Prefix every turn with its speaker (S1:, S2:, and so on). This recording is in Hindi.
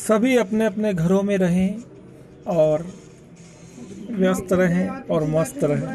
S1: सभी अपने अपने घरों में रहें और व्यस्त रहें और मस्त रहें।